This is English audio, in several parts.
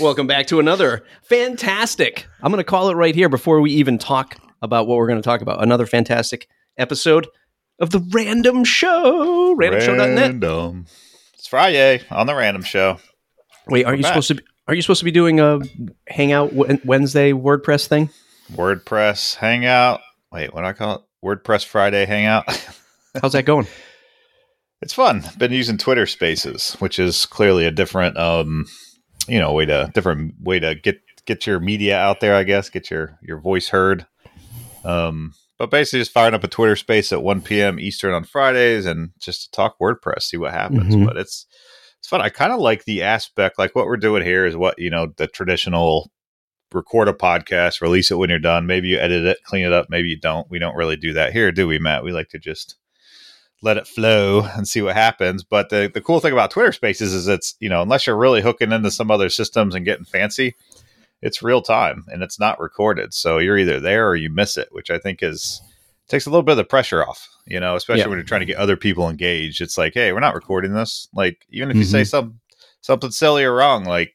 Welcome back to another fantastic. I'm going to call it right here before we even talk about what we're going to talk about. Another fantastic episode of the Random Show. RandomShow.net. Random. It's Friday on the Random Show. Wait, are you back. supposed to? Be, are you supposed to be doing a Hangout Wednesday WordPress thing? WordPress Hangout. Wait, what do I call it? WordPress Friday Hangout. How's that going? it's fun. Been using Twitter Spaces, which is clearly a different, um, you know, way to different way to get get your media out there. I guess get your your voice heard. Um, but basically, just firing up a Twitter Space at 1 p.m. Eastern on Fridays, and just to talk WordPress, see what happens. Mhm. But it's it's fun. I kind of like the aspect, like what we're doing here is what you know the traditional record a podcast, release it when you're done. Maybe you edit it, clean it up. Maybe you don't. We don't really do that here, do we, Matt? We like to just let it flow and see what happens. But the, the cool thing about Twitter Spaces is it's, you know, unless you're really hooking into some other systems and getting fancy, it's real time and it's not recorded. So you're either there or you miss it, which I think is takes a little bit of the pressure off, you know, especially Yeah. when you're trying to get other people engaged. It's like, hey, we're not recording this. Like, even if you say some something silly or wrong, like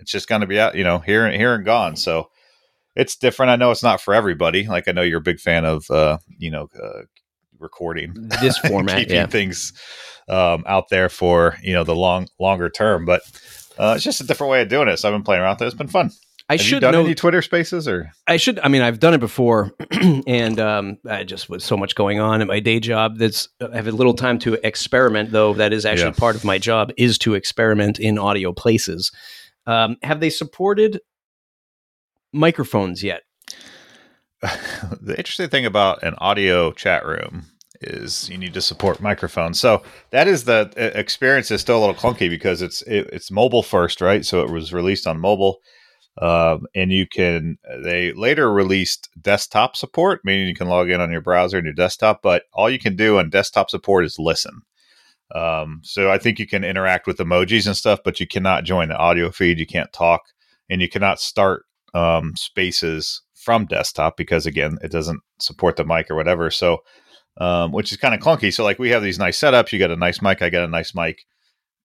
it's just gonna be out, you know, here and here and gone. So it's different. I know it's not for everybody. Like I know you're a big fan of uh, you know, uh, recording This format, keeping yeah. things um, out there for you know the long longer term. But uh, it's just a different way of doing it. So I've been playing around with it. It's been fun. I Have you should done know. any Twitter Spaces or? I should. I mean, I've done it before, and um, I just with so much going on at my day job. That's I have a little time to experiment. Though that is actually Yeah. part of my job is to experiment in audio places. Um, have they supported microphones yet? the interesting thing about an audio chat room is you need to support microphones. So that is the experience is still a little clunky because it's it, it's mobile first, right? So it was released on mobile, um, and you can. They later released desktop support, meaning you can log in on your browser and your desktop, but all you can do on desktop support is listen. Um, so I think you can interact with emojis and stuff, but you cannot join the audio feed. You can't talk, and you cannot start um, spaces from desktop because again, it doesn't support the mic or whatever. So, um, which is kind of clunky. So, like we have these nice setups. You got a nice mic. I got a nice mic.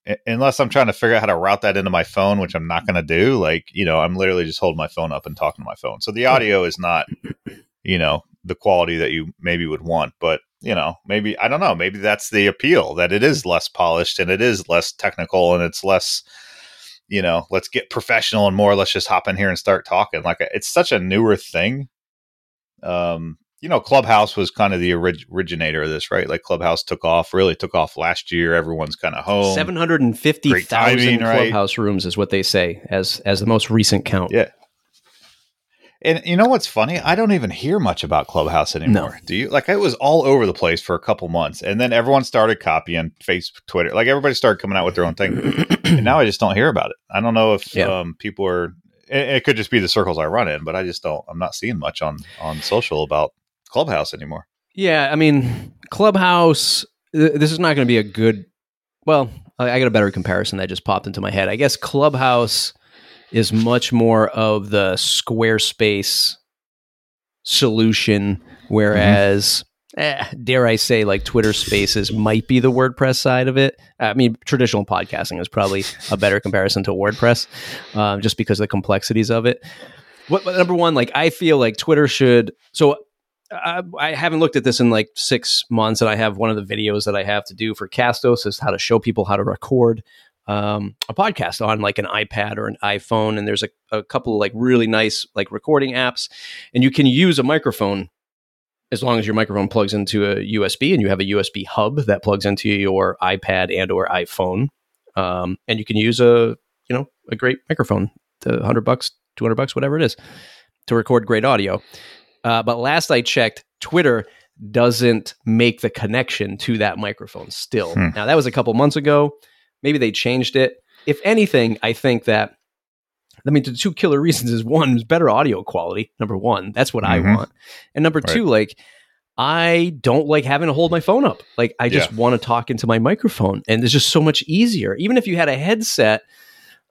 I- unless I'm trying to figure out how to route that into my phone, which I'm not going to do. Like, you know, I'm literally just holding my phone up and talking to my phone. So the audio is not, you know, the quality that you maybe would want. But you know, maybe I don't know. Maybe that's the appeal that it is less polished and it is less technical and it's less, you know, let's get professional and more. Let's just hop in here and start talking. Like it's such a newer thing. Um, you know, Clubhouse was kind of the orig- originator of this, right? Like Clubhouse took off, really took off last year. Everyone's kind of home. Seven hundred and fifty thousand thousand right? clubhouse rooms is what they say as as the most recent count. Yeah. And you know what's funny? I don't even hear much about Clubhouse anymore. Do you? Like it was all over the place for a couple months, and then everyone started copying Facebook, Twitter. Like everybody started coming out with their own thing, and now I just don't hear about it. I don't know if Yeah. um, people are. It, it could just be the circles I run in, but I just don't. I'm not seeing much on on social about Clubhouse anymore. Yeah, I mean, Clubhouse. th- This is not going to be a good. Well, I I got a better comparison that just popped into my head. I guess Clubhouse is much more of the Squarespace solution, whereas, eh, dare I say, like Twitter Spaces might be the WordPress side of it. I mean, traditional podcasting is probably a better comparison to WordPress, um, just because of the complexities of it. What- number one? Like, I feel like Twitter should. So I, I haven't looked at this in like six months, and I have one of the videos that I have to do for Castos is how to show people how to record um, a podcast on like an iPad or an iPhone. And there's a, a couple of like really nice like recording apps, and you can use a microphone as long as your microphone plugs into a USB and you have a USB hub that plugs into your iPad and or iPhone, um, and you can use a you know a great microphone, the hundred bucks, two hundred bucks, whatever it is, to record great audio. Uh, but last I checked, Twitter doesn't make the connection to that microphone still. Hmm. Now, that was a couple months ago. Maybe they changed it. If anything, I think that, I mean, the two killer reasons is one, is better audio quality. Number one, that's what I Mhm. want. And number two, like, I don't like having to hold my phone up. Like, I just want to talk into my microphone. And it's just so much easier. Even if you had a headset,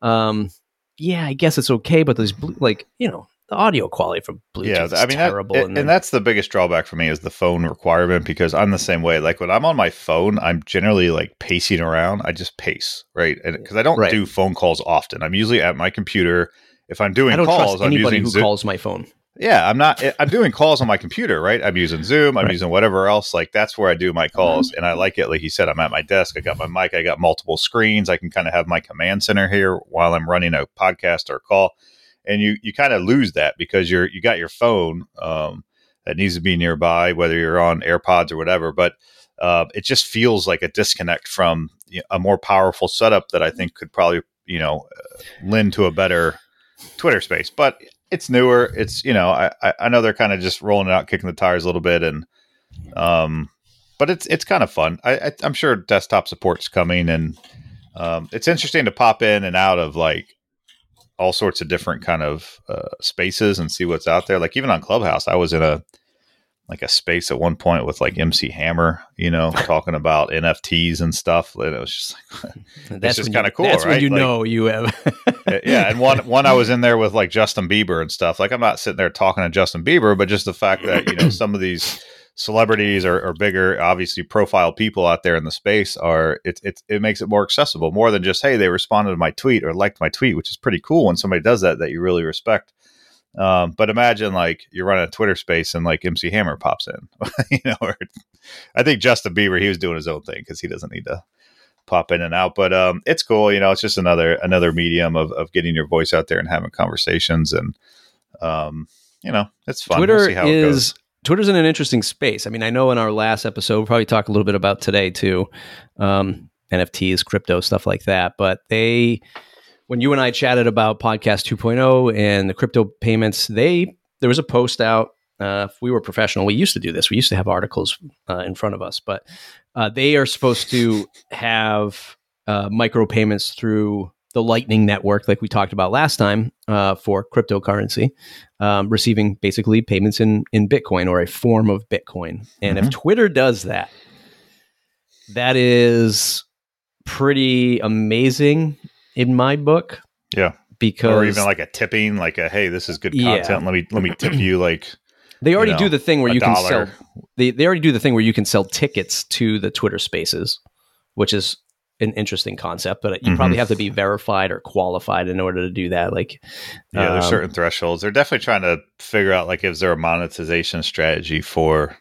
um, yeah, I guess it's okay. But there's, bl- like, you know, the audio quality for Bluetooth yeah, I mean, terrible. That, and, and, that's the biggest drawback for me is the phone requirement because I'm the same way. Like when I'm on my phone, I'm generally like pacing around. I just pace, right? And because I don't right. do phone calls often, I'm usually at my computer. If I'm doing calls, I don't calls, trust anybody who Zoom. calls my phone. Yeah, I'm not. I'm doing calls on my computer, right? I'm using Zoom. I'm right. using whatever else. Like that's where I do my calls, mm-hmm. and I like it. Like you said, I'm at my desk. I got my mic. I got multiple screens. I can kind of have my command center here while I'm running a podcast or a call, and you you kind of lose that because you're you got your phone um, that needs to be nearby, whether you're on AirPods or whatever. But uh, it just feels like a disconnect from a more powerful setup that I think could probably you know lend to a better Twitter space. But it's newer. It's you know I I know they're kind of just rolling it out, kicking the tires a little bit, and um, but it's it's kind of fun. I, I am sure desktop support's coming, and um, it's interesting to pop in and out of like all sorts of different kind of uh, spaces and see what's out there. Like even on Clubhouse, I was in a like a space at one point with like MC Hammer, you know, talking about NFTs and stuff. And it was just like, that's just kind of cool. That's right? when you like, know you have. yeah, and one one I was in there with like Justin Bieber and stuff. Like I'm not sitting there talking to Justin Bieber, but just the fact that you know some of these celebrities or, or bigger, obviously profile people out there in the space are it, it it makes it more accessible, more than just hey they responded to my tweet or liked my tweet, which is pretty cool when somebody does that that you really respect. Um, but imagine like you're running a Twitter space and like MC Hammer pops in, you know, or I think Justin Bieber, he was doing his own thing because he doesn't need to pop in and out, but, um, it's cool. You know, it's just another, another medium of, of getting your voice out there and having conversations. And, um, you know, it's fun. Twitter we'll is, Twitter's in an interesting space. I mean, I know in our last episode, we'll probably talk a little bit about today too. Um, NFTs, crypto, stuff like that, but they, when you and I chatted about podcast 2.0 and the crypto payments, they there was a post out. Uh, if we were professional, we used to do this. We used to have articles uh, in front of us, but uh, they are supposed to have uh, micro payments through the Lightning Network, like we talked about last time, uh, for cryptocurrency, um, receiving basically payments in in Bitcoin or a form of Bitcoin. And mm-hmm. if Twitter does that, that is pretty amazing in my book. Yeah. Because or even like a tipping, like a hey, this is good content. Yeah. Let me let me tip you like they already you know, do the thing where you dollar. can sell they, they already do the thing where you can sell tickets to the Twitter spaces, which is an interesting concept, but you mm-hmm. probably have to be verified or qualified in order to do that. Like, yeah, um, there's certain thresholds. They're definitely trying to figure out like, is there a monetization strategy for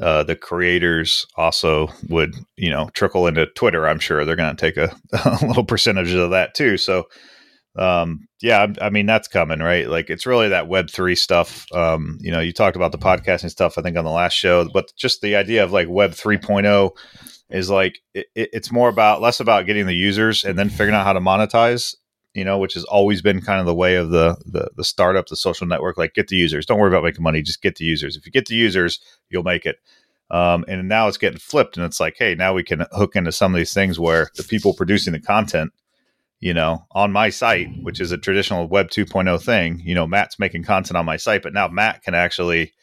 uh, the creators also would you know trickle into Twitter. I'm sure they're going to take a, a, little percentage of that too. So um, yeah, I, I, mean that's coming, right? Like it's really that Web three stuff. Um, you know, you talked about the podcasting stuff I think on the last show, but just the idea of like Web 3.0 is like it, it's more about less about getting the users and then figuring out how to monetize you know, which has always been kind of the way of the, the the startup, the social network. Like, get the users. Don't worry about making money. Just get the users. If you get the users, you'll make it. Um, and now it's getting flipped, and it's like, hey, now we can hook into some of these things where the people producing the content, you know, on my site, which is a traditional Web 2.0 thing, you know, Matt's making content on my site, but now Matt can actually,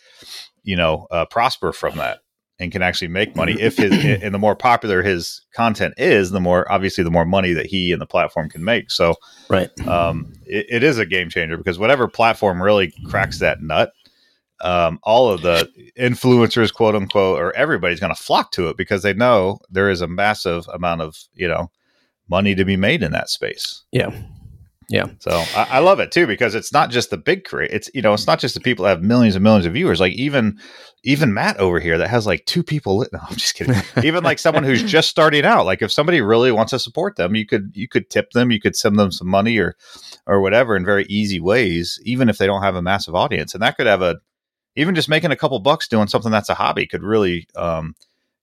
you know, uh, prosper from that and can actually make money if his and the more popular his content is the more obviously the more money that he and the platform can make. So right. um, it, it is a game changer because whatever platform really cracks that nut um, all of the influencers quote unquote or everybody's going to flock to it because they know there is a massive amount of you know money to be made in that space. Yeah yeah. So I, I, love it too because it's not just the big create. It's you know it's not just the people that have millions and millions of viewers. Like even even Matt over here that has like two people. Lit- no, I'm just kidding. even like someone who's just starting out. Like if somebody really wants to support them, you could you could tip them. You could send them some money or or whatever in very easy ways, even if they don't have a massive audience. And that could have a even just making a couple bucks doing something that's a hobby could really um,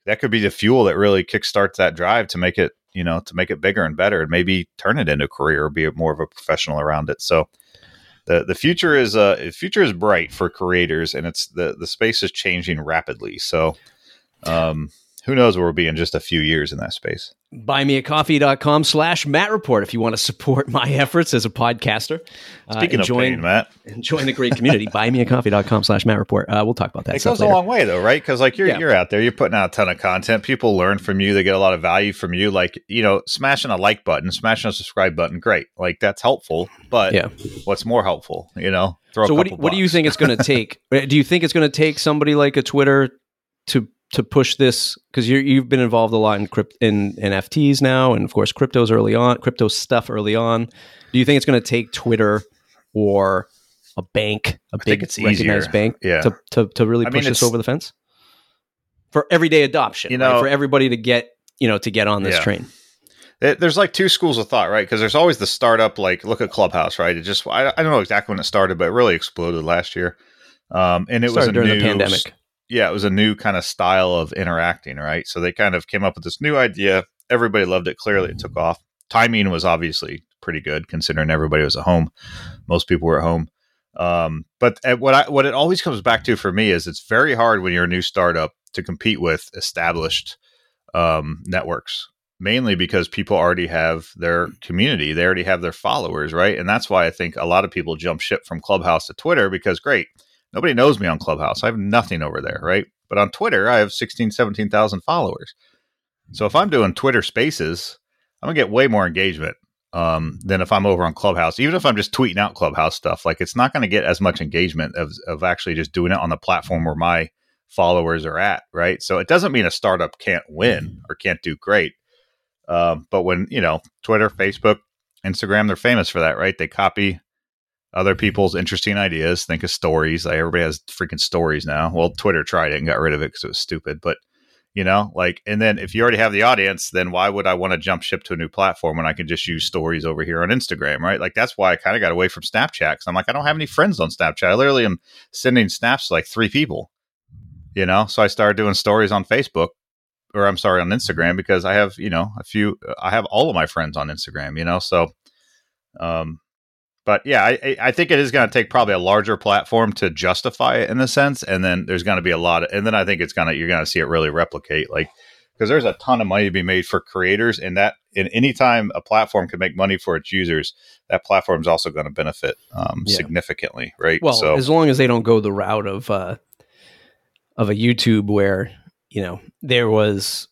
that could be the fuel that really kickstarts that drive to make it you know, to make it bigger and better and maybe turn it into a career or be more of a professional around it. So the the future is uh the future is bright for creators and it's the the space is changing rapidly. So um who knows where we'll be in just a few years in that space. Buymeacoffee.com slash Matt Report if you want to support my efforts as a podcaster. Speaking uh, join, of pain, Matt. And join the great community. Buymeacoffee.com slash Matt Report. Uh, we'll talk about that. It goes later. a long way though, right? Because like you're yeah. you're out there, you're putting out a ton of content. People learn from you. They get a lot of value from you. Like, you know, smashing a like button, smashing a subscribe button, great. Like that's helpful. But yeah. what's more helpful, you know? so what do, what do you think it's going to take? do you think it's going to take somebody like a Twitter to to push this because you've been involved a lot in crypt in NFTs now, and of course cryptos early on, crypto stuff early on. Do you think it's going to take Twitter or a bank, a I big recognized easier. bank, yeah. to, to, to really push I mean, this over the fence for everyday adoption? You know, right? for everybody to get you know to get on this yeah. train. It, there's like two schools of thought, right? Because there's always the startup, like look at Clubhouse, right? It just I, I don't know exactly when it started, but it really exploded last year. Um, and it started was during new, the pandemic yeah, it was a new kind of style of interacting, right? So they kind of came up with this new idea. Everybody loved it. Clearly, it took off. Timing was obviously pretty good considering everybody was at home. Most people were at home. Um, but what I what it always comes back to for me is it's very hard when you're a new startup to compete with established um, networks, mainly because people already have their community, they already have their followers, right? And that's why I think a lot of people jump ship from Clubhouse to Twitter because great, Nobody knows me on Clubhouse. I have nothing over there, right? But on Twitter, I have 16, 17,000 followers. So if I'm doing Twitter spaces, I'm going to get way more engagement um, than if I'm over on Clubhouse. Even if I'm just tweeting out Clubhouse stuff, like it's not going to get as much engagement of, of actually just doing it on the platform where my followers are at, right? So it doesn't mean a startup can't win or can't do great. Um, but when, you know, Twitter, Facebook, Instagram, they're famous for that, right? They copy other people's interesting ideas. Think of stories. Like everybody has freaking stories now. Well, Twitter tried it and got rid of it because it was stupid. But you know, like, and then if you already have the audience, then why would I want to jump ship to a new platform when I can just use stories over here on Instagram, right? Like that's why I kind of got away from Snapchat because I'm like, I don't have any friends on Snapchat. I literally am sending snaps to like three people, you know. So I started doing stories on Facebook, or I'm sorry, on Instagram because I have, you know, a few. I have all of my friends on Instagram, you know. So, um, but yeah, I, I think it is going to take probably a larger platform to justify it in a sense, and then there's going to be a lot of, and then I think it's gonna you're going to see it really replicate, like because there's a ton of money to be made for creators, and that in any time a platform can make money for its users, that platform is also going to benefit um, yeah. significantly, right? Well, so, as long as they don't go the route of uh, of a YouTube where you know there was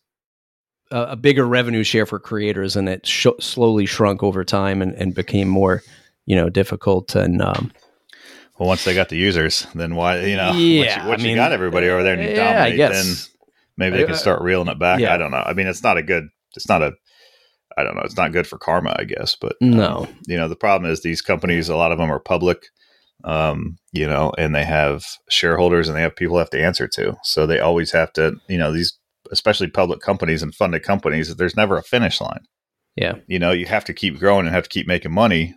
a, a bigger revenue share for creators, and it sh- slowly shrunk over time and, and became more you know difficult and um, well once they got the users then why you know yeah, once, you, once I mean, you got everybody over there and you yeah, dominate then maybe they can start reeling it back yeah. i don't know i mean it's not a good it's not a i don't know it's not good for karma i guess but um, no you know the problem is these companies a lot of them are public um, you know, and they have shareholders and they have people have to answer to. So they always have to, you know, these especially public companies and funded companies, there's never a finish line. Yeah. You know, you have to keep growing and have to keep making money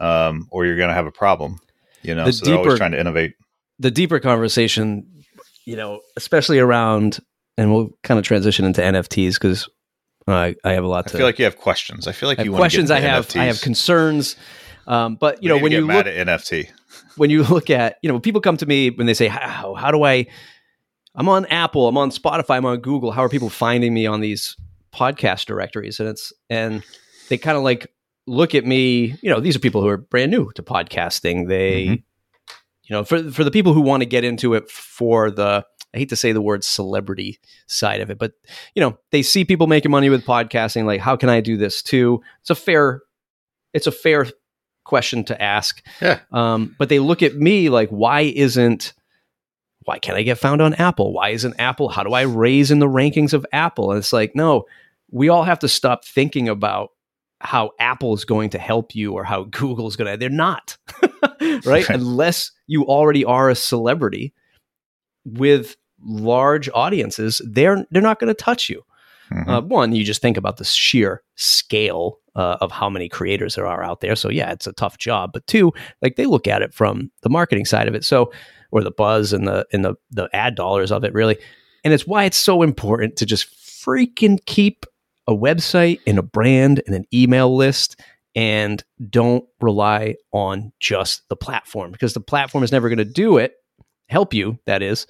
um, or you're going to have a problem. You know, the so deeper, they're always trying to innovate. The deeper conversation, you know, especially around, and we'll kind of transition into NFTs because I, I have a lot to. I feel like you have questions. I feel like you questions. I have. NFTs. I have concerns. Um, but you we know, when you mad look at NFT, when you look at, you know, people come to me when they say, "How how do I?" I'm on Apple. I'm on Spotify. I'm on Google. How are people finding me on these podcast directories? And it's and they kind of like look at me, you know, these are people who are brand new to podcasting. They, mm-hmm. you know, for for the people who want to get into it for the I hate to say the word celebrity side of it, but you know, they see people making money with podcasting. Like, how can I do this too? It's a fair, it's a fair question to ask. Yeah. Um, but they look at me like, why isn't, why can't I get found on Apple? Why isn't Apple? How do I raise in the rankings of Apple? And it's like, no, we all have to stop thinking about how Apple is going to help you or how Google is going to. They're not, right? Unless you already are a celebrity with large audiences, they're they're not going to touch you. Mm-hmm. Uh, one, you just think about the sheer scale uh, of how many creators there are out there. So yeah, it's a tough job. But two, like they look at it from the marketing side of it. So or the buzz and the and the the ad dollars of it really. And it's why it's so important to just freaking keep a website and a brand and an email list and don't rely on just the platform because the platform is never going to do it help you that is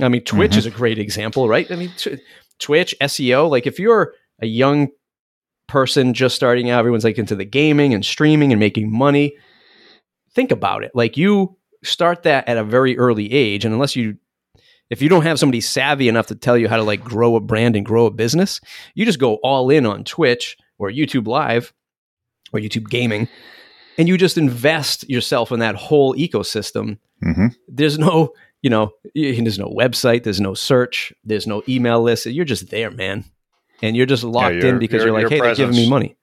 I mean, Twitch mm-hmm. is a great example, right? I mean, t- Twitch, SEO, like if you're a young person just starting out, everyone's like into the gaming and streaming and making money. Think about it. Like you start that at a very early age, and unless you if you don't have somebody savvy enough to tell you how to like grow a brand and grow a business, you just go all in on Twitch or YouTube Live or YouTube Gaming and you just invest yourself in that whole ecosystem. Mm-hmm. There's no, you know, there's no website, there's no search, there's no email list. You're just there, man. And you're just locked yeah, in because you're like, hey, presence. they're giving me money.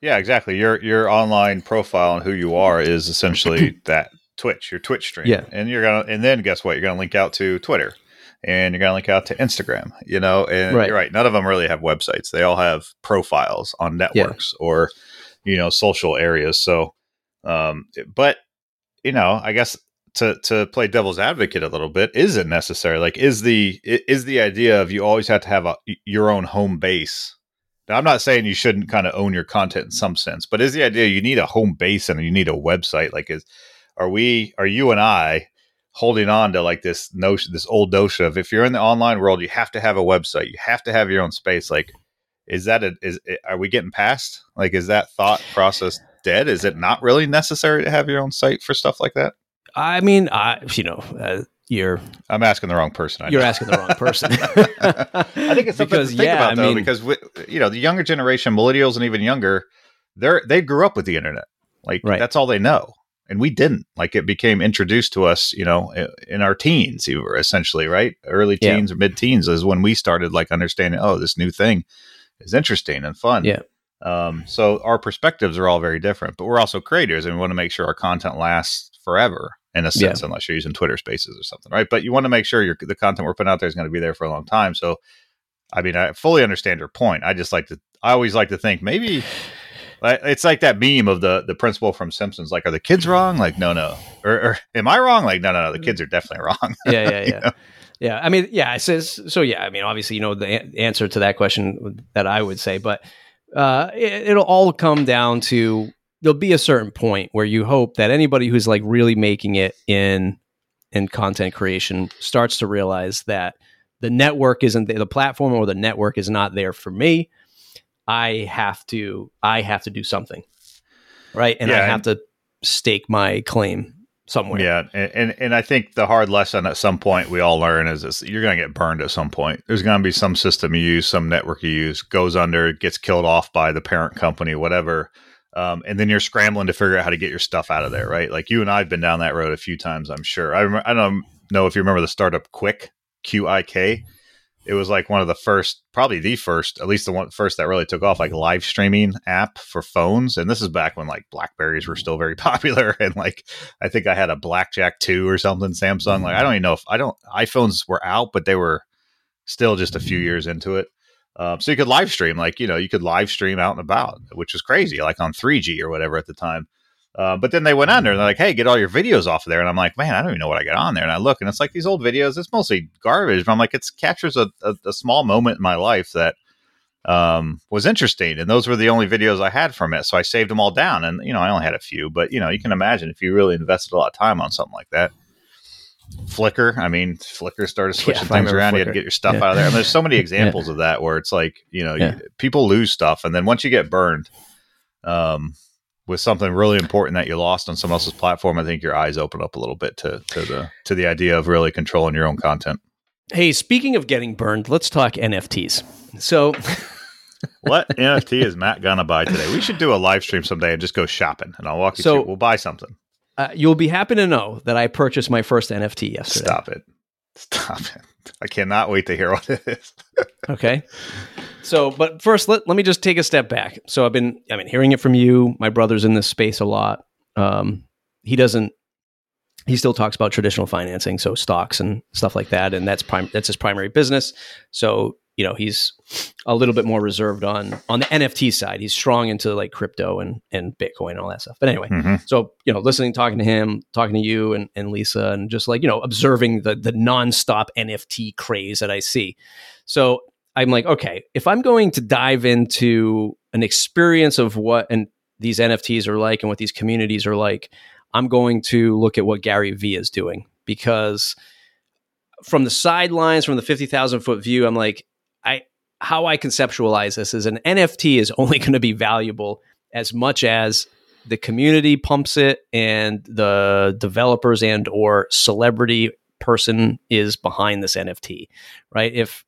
Yeah, exactly. Your your online profile and who you are is essentially that Twitch, your Twitch stream. Yeah. And you're gonna and then guess what? You're gonna link out to Twitter and you're gonna link out to Instagram, you know, and right. you're right. None of them really have websites. They all have profiles on networks yeah. or, you know, social areas. So um, but you know, I guess to to play devil's advocate a little bit, is it necessary? Like, is the is the idea of you always have to have a your own home base? Now, I'm not saying you shouldn't kind of own your content in some sense, but is the idea you need a home base and you need a website? Like, is are we are you and I holding on to like this notion, this old notion of if you're in the online world, you have to have a website, you have to have your own space. Like, is that a is are we getting past? Like, is that thought process dead? Is it not really necessary to have your own site for stuff like that? I mean, I you know, uh, you're. I'm asking the wrong person. I you're asking the wrong person. I think it's something because, to think yeah, about though, I mean, because we, you know the younger generation, millennials, and even younger, they're they grew up with the internet. Like right. that's all they know, and we didn't. Like it became introduced to us, you know, in our teens, you were essentially, right? Early teens yeah. or mid teens is when we started like understanding. Oh, this new thing is interesting and fun. Yeah. Um, so our perspectives are all very different, but we're also creators and we want to make sure our content lasts forever in a sense, yeah. unless you're using Twitter spaces or something, right? But you want to make sure your, the content we're putting out there is going to be there for a long time. So, I mean, I fully understand your point. I just like to, I always like to think maybe it's like that meme of the the principal from Simpsons. Like, are the kids wrong? Like, no, no. Or, or am I wrong? Like, no, no, no. The kids are definitely wrong. yeah, yeah, yeah. Yeah, I mean, yeah, it says so. Yeah, I mean, obviously, you know the a- answer to that question that I would say, but uh, it, it'll all come down to there'll be a certain point where you hope that anybody who's like really making it in in content creation starts to realize that the network isn't the platform or the network is not there for me. I have to I have to do something. Right. And yeah, I have and- to stake my claim somewhere. Yeah, and, and, and I think the hard lesson at some point we all learn is this: you're going to get burned at some point. There's going to be some system you use, some network you use goes under, gets killed off by the parent company, whatever. Um, and then you're scrambling to figure out how to get your stuff out of there, right? Like you and I've been down that road a few times, I'm sure. I, rem- I don't know if you remember the startup Qik, Q I K it was like one of the first, probably the first, at least the one first that really took off, like live streaming app for phones. And this is back when like Blackberries were mm-hmm. still very popular. And like, I think I had a Blackjack 2 or something, Samsung. Like, I mm-hmm. don't even know if I don't, iPhones were out, but they were still just a few mm-hmm. years into it. Um, so you could live stream, like, you know, you could live stream out and about, which was crazy, like on 3G or whatever at the time. Uh, but then they went under and they're like, hey, get all your videos off of there. And I'm like, man, I don't even know what I got on there. And I look and it's like these old videos, it's mostly garbage. But I'm like, it captures a, a, a, small moment in my life that um, was interesting. And those were the only videos I had from it. So I saved them all down. And, you know, I only had a few. But, you know, you can imagine if you really invested a lot of time on something like that. Flickr, I mean, Flickr started switching yeah, things around. Flickr. You had to get your stuff yeah. out of there. And there's so many examples yeah. of that where it's like, you know, you, people lose stuff. And then once you get burned, um, with something really important that you lost on someone else's platform, I think your eyes open up a little bit to, to the to the idea of really controlling your own content. Hey, speaking of getting burned, let's talk NFTs. So, what NFT is Matt gonna buy today? We should do a live stream someday and just go shopping, and I'll walk you so, through. We'll buy something. Uh, you'll be happy to know that I purchased my first NFT yesterday. Stop it! Stop it! I cannot wait to hear what it is. okay. So, but first, let, let me just take a step back. So, I've been, I mean, hearing it from you. My brother's in this space a lot. Um, he doesn't, he still talks about traditional financing, so stocks and stuff like that. And that's prime, that's his primary business. So, you know he's a little bit more reserved on on the NFT side. He's strong into like crypto and and Bitcoin and all that stuff. But anyway, mm-hmm. so you know, listening, talking to him, talking to you and, and Lisa, and just like you know, observing the the nonstop NFT craze that I see. So I'm like, okay, if I'm going to dive into an experience of what and these NFTs are like and what these communities are like, I'm going to look at what Gary Vee is doing because from the sidelines, from the 50,000 foot view, I'm like, how I conceptualize this is an NFT is only going to be valuable as much as the community pumps it and the developers and or celebrity person is behind this NFT, right? If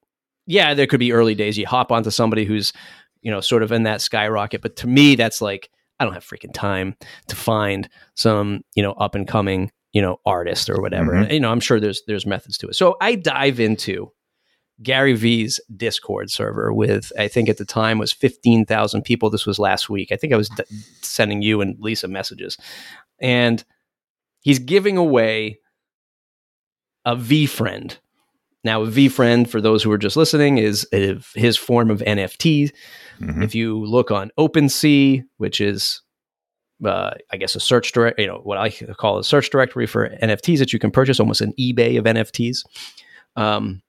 yeah, there could be early days you hop onto somebody who's, you know, sort of in that skyrocket, but to me that's like I don't have freaking time to find some, you know, up and coming, you know, artist or whatever. Mhm. You know, I'm sure there's there's methods to it. So I dive into Gary V's Discord server with I think at the time was 15,000 people. This was last week. I think I was d- sending you and Lisa messages. And he's giving away a VeeFriend. Now, a VeeFriend, for those who are just listening, is his form of NFT. Mhm. If you look on OpenSea, which is, uh, I guess, a search direct, you know, what I call a search directory for NFTs that you can purchase, almost an eBay of NFTs. Um,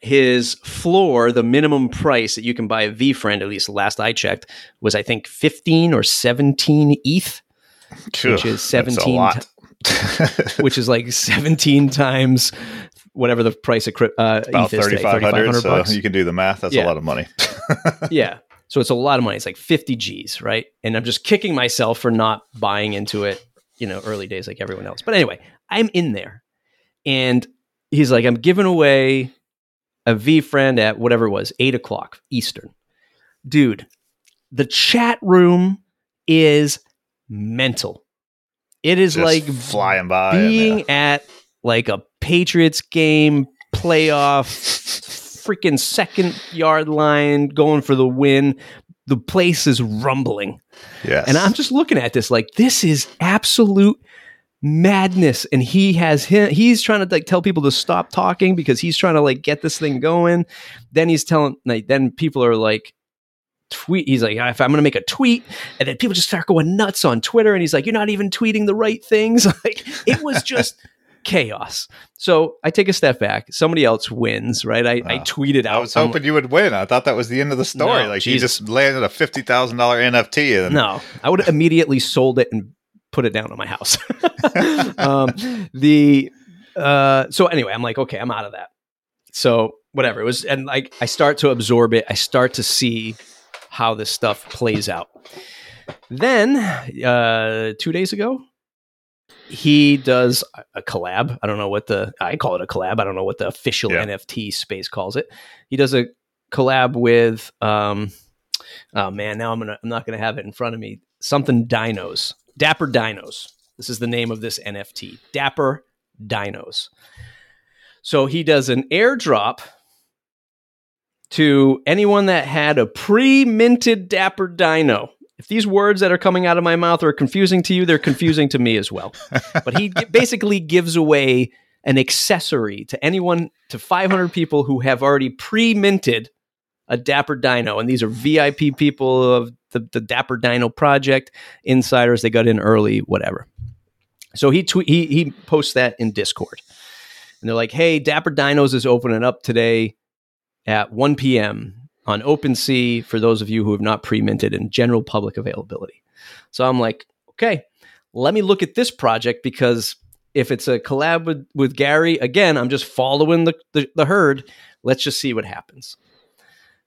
his floor, the minimum price that you can buy a VeeFriend, at least last I checked, was I think 15 or 17 ETH, Phew, which is that's a 17 lot. which is like 17 times whatever the price of uh, about ETH is today, 3500 so you can do the math that's Yeah. a lot of money yeah. So it's a lot of money. It's like 50 G's, right? And I'm just kicking myself for not buying into it, you know, early days like everyone else. But anyway, I'm in there. And he's like, I'm giving away a VeeFriend at whatever it was, eight o'clock Eastern. Dude, the chat room is mental. It is Just like flying by being at like a Patriots game playoff freaking second yard line going for the win. The place is rumbling. yes And I'm just looking at this like this is absolute madness. And he has him he's trying to like tell people to stop talking because he's trying to like get this thing going. Then he's telling like then people are like tweet he's like if i'm gonna make a tweet and then people just start going nuts on twitter and he's like you're not even tweeting the right things. Like it was just chaos. So i take a step back. Somebody else wins right? I, I tweeted out I was I'm hoping you would win. I thought that was the end of the story. No, like geez. you just landed a fifty thousand dollar NFT, and No, I would have immediately sold it and put it down on my house. um, the uh, so anyway, I'm like, okay, I'm out of that. So whatever it was, and like I start to absorb it. I start to see how this stuff plays out. Then uh, two days ago, he does a- collab. I don't know what the I call it a collab. I don't know what the official Yeah. NFT space calls it. He does a collab with um, oh man, now I'm gonna I'm not gonna have it in front of me. Something Dinos, Dapper Dinos. This is the name of this NFT, Dapper Dinos. So he does an airdrop to anyone that had a pre-minted Dapper Dino. If these words that are coming out of my mouth are confusing to you, they're confusing to me as well. But he basically gives away an accessory to anyone to 500 people who have already pre-minted a Dapper Dino, and these are VIP people of the, the Dapper Dino project, insiders. They got in early, whatever. So he tweet he he posts that in Discord, and they're like, "Hey, Dapper Dinos is opening up today at 1 p.m. on OpenSea for those of you who have not pre-minted in general public availability." So I'm like, "Okay, let me look at this project because if it's a collab with, with Gary, again, I'm just following the, the, the herd. Let's just see what happens."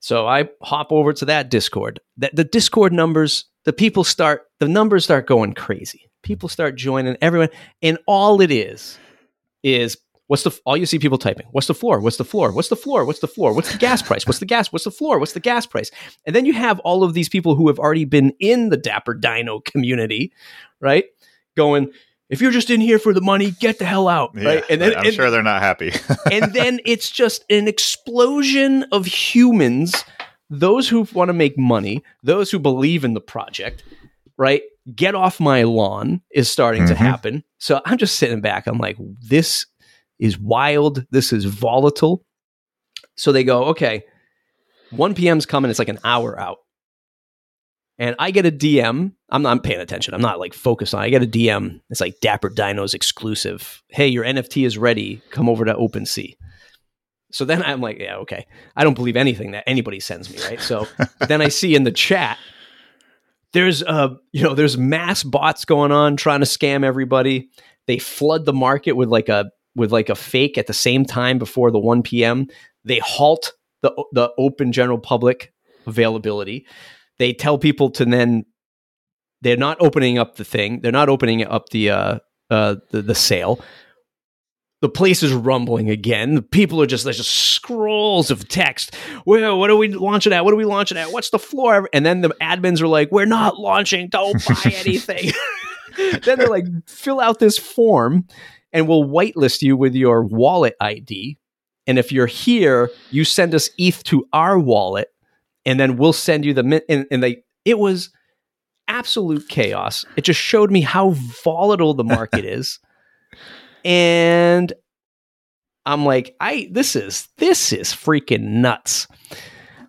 So I hop over to that Discord. That the Discord numbers, the people start, the numbers start going crazy. People start joining everyone, and all it is is what's the all you see people typing. What's the floor? What's the floor? What's the floor? What's the floor? What's the gas price? What's the gas? What's the floor? What's the gas price? And then you have all of these people who have already been in the Dapper Dino community, right? Going, if you're just in here for the money, get the hell out, yeah, right? And then I'm and- sure they're not happy. and then it's just an explosion of humans those who want to make money those who believe in the project right get off my lawn is starting to Mhm. happen so i'm just sitting back i'm like this is wild this is volatile so they go okay 1 p.m.'s coming it's like an hour out and I get a DM. I'm not I'm paying attention. I'm not like focused on. it. I get a DM. It's like Dapper Dinos exclusive. Hey, your NFT is ready. Come over to OpenSea. So then I'm like, yeah, okay. I don't believe anything that anybody sends me, right? So then I see in the chat there's uh you know there's mass bots going on trying to scam everybody. They flood the market with like a with like a fake at the same time before the 1 p.m. They halt the the open general public availability. They tell people to then they're not opening up the thing. They're not opening up the uh, uh, the, the sale. The place is rumbling again. The people are just there's just scrolls of text. Well, what are we launching at? What are we launching at? What's the floor? And then the admins are like, "We're not launching. Don't buy anything." then they're like, "Fill out this form, and we'll whitelist you with your wallet ID. And if you're here, you send us ETH to our wallet, and then we'll send you the min- and, and they it was absolute chaos. It just showed me how volatile the market is. And I'm like, I this is this is freaking nuts.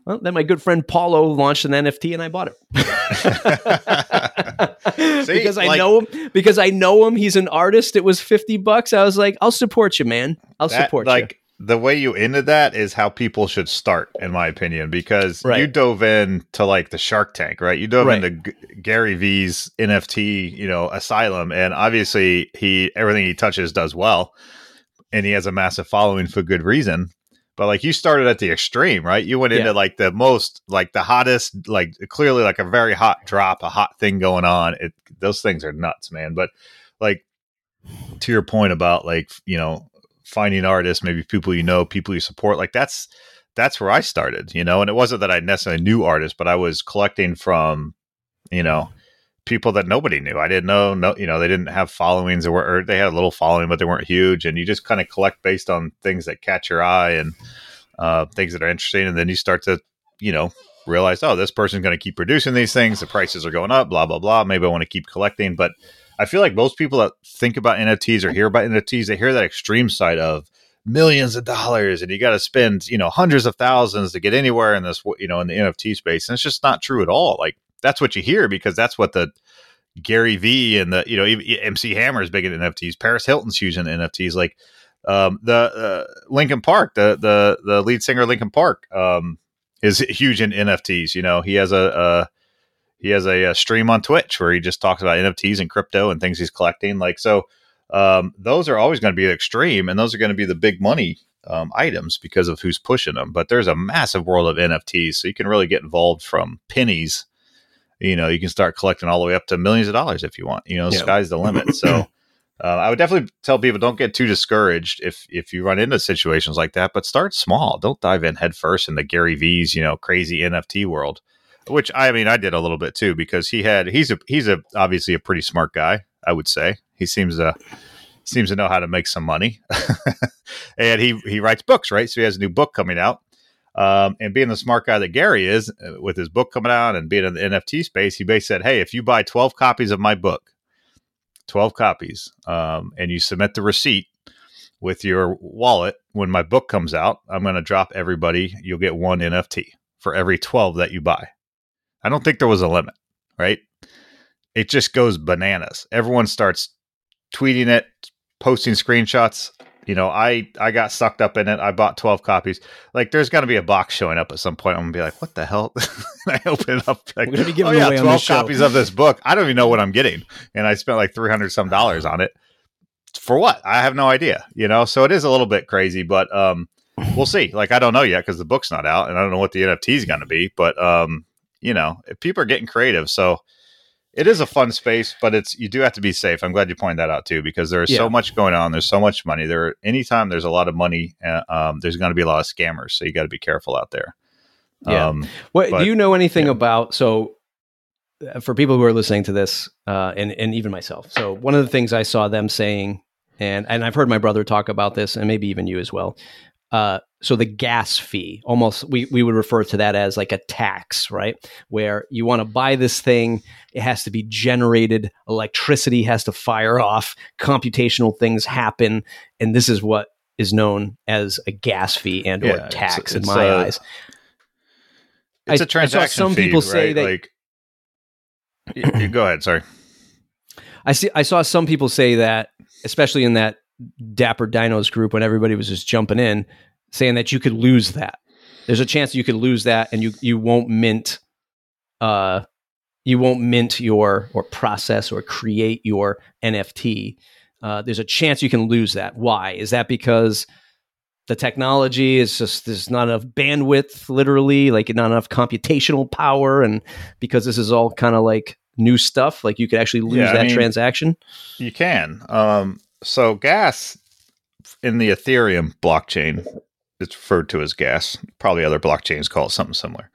Well, then my good friend Paulo launched an NFT and I bought it. See, because I like- know him because I know him, he's an artist. It was 50 bucks. I was like, I'll support you, man. I'll That- support like the way you ended that is how people should start in my opinion because Right. you dove in to like the shark tank right you dove Right. into G- gary v's nft you know asylum and obviously he everything he touches does well and he has a massive following for good reason but like you started at the extreme right you went into Yeah. like the most like the hottest like clearly like a very hot drop a hot thing going on it those things are nuts man but like to your point about like you know finding artists maybe people you know people you support like that's that's where i started you know? And it wasn't that i necessarily knew artists but i was collecting from you know people that nobody knew. I didn't know no you know they didn't have followings or, or they had a little following but they weren't huge. And you just kind of collect based on things that catch your eye and uh, things that are interesting. And then you start to you know realize oh this person's going to keep producing these things. The prices are going up blah blah blah. Maybe i want to keep collecting. But I feel like most people that think about NFTs or hear about NFTs, they hear that extreme side of millions of dollars and you got to spend, you know, hundreds of thousands to get anywhere in this, you know, in the NFT space. And it's just not true at all. Like that's what you hear because that's what the Gary V and the, you know, MC Hammer is big in NFTs. Paris Hilton's huge in NFTs. Like um, the uh, Linkin Park, the, the, the lead singer Linkin Park um, is huge in NFTs. You know, he has a, a he has a, a, stream on Twitch where he just talks about NFTs and crypto and things he's collecting. Like so, um, those are always going to be extreme, and those are going to be the big money um, items because of who's pushing them. But there's a massive world of NFTs, so you can really get involved from pennies. You know, you can start collecting all the way up to millions of dollars if you want. You know, Yeah. sky's the limit. So. Uh, I would definitely tell people don't get too discouraged if if you run into situations like that, but start small. Don't dive in head first in the Gary V's you know crazy NFT world which I mean I did a little bit too because he had he's a he's a obviously a pretty smart guy I would say. He seems to seems to know how to make some money. And he he writes books right? So he has a new book coming out. Um, and being the smart guy that Gary is uh, with his book coming out and being in the NFT space he basically said hey if you buy 12 copies of my book 12 copies um, and you submit the receipt with your wallet when my book comes out I'm going to drop everybody. You'll get one NFT for every 12 that you buy I don't think there was a limit, right? It just goes bananas. Everyone starts tweeting it, posting screenshots. You know, I I got sucked up in it. I bought 12 copies. Like there's going to be a box showing up at some point. I'm going to be like, "What the hell?" I open it up like, We're gonna be "Oh yeah, away on 12 this show." copies of this book. I don't even know what I'm getting." And I spent like 300 some dollars on it. For what? I have no idea, you know? So it is a little bit crazy, but um we'll see. Like I don't know yet cuz the book's not out and I don't know what the NFT is going to be, but um you know, people are getting creative. So it is a fun space, but it's you do have to be safe. I'm glad you pointed that out too, because there's Yeah. so much going on. There's so much money. There, anytime there's a lot of money, uh, um, there's going to be a lot of scammers. So you got to be careful out there. Yeah. Um, What But- do you know anything yeah. about? So, uh, for people who are listening to this, uh, and and even myself, so one of the things I saw them saying, and and I've heard my brother talk about this, and maybe even you as well. Uh, so the gas fee, almost we we would refer to that as like a tax, right? Where you want to buy this thing, it has to be generated, electricity has to fire off, computational things happen, and this is what is known as a gas fee and Yeah, or it's- tax in my a- eyes. it's I- I a transaction. some fee, people say right? that- like. y- y- go ahead. Sorry. I see. I saw some people say that, especially in that Dapper Dinos group when everybody was just jumping in, saying that you could lose that. There's a chance you could lose that, and you you won't mint, uh, you won't mint your or process or create your NFT uh, there's a chance you can lose that. Why? Is that because the technology is just there's not enough bandwidth, literally, like not enough computational power, and because this is all kind of like new stuff, like you could actually lose Yeah, that mean- transaction. You can. Um, so gas in the Ethereum blockchain, it's referred to as gas. Probably other blockchains call it something similar.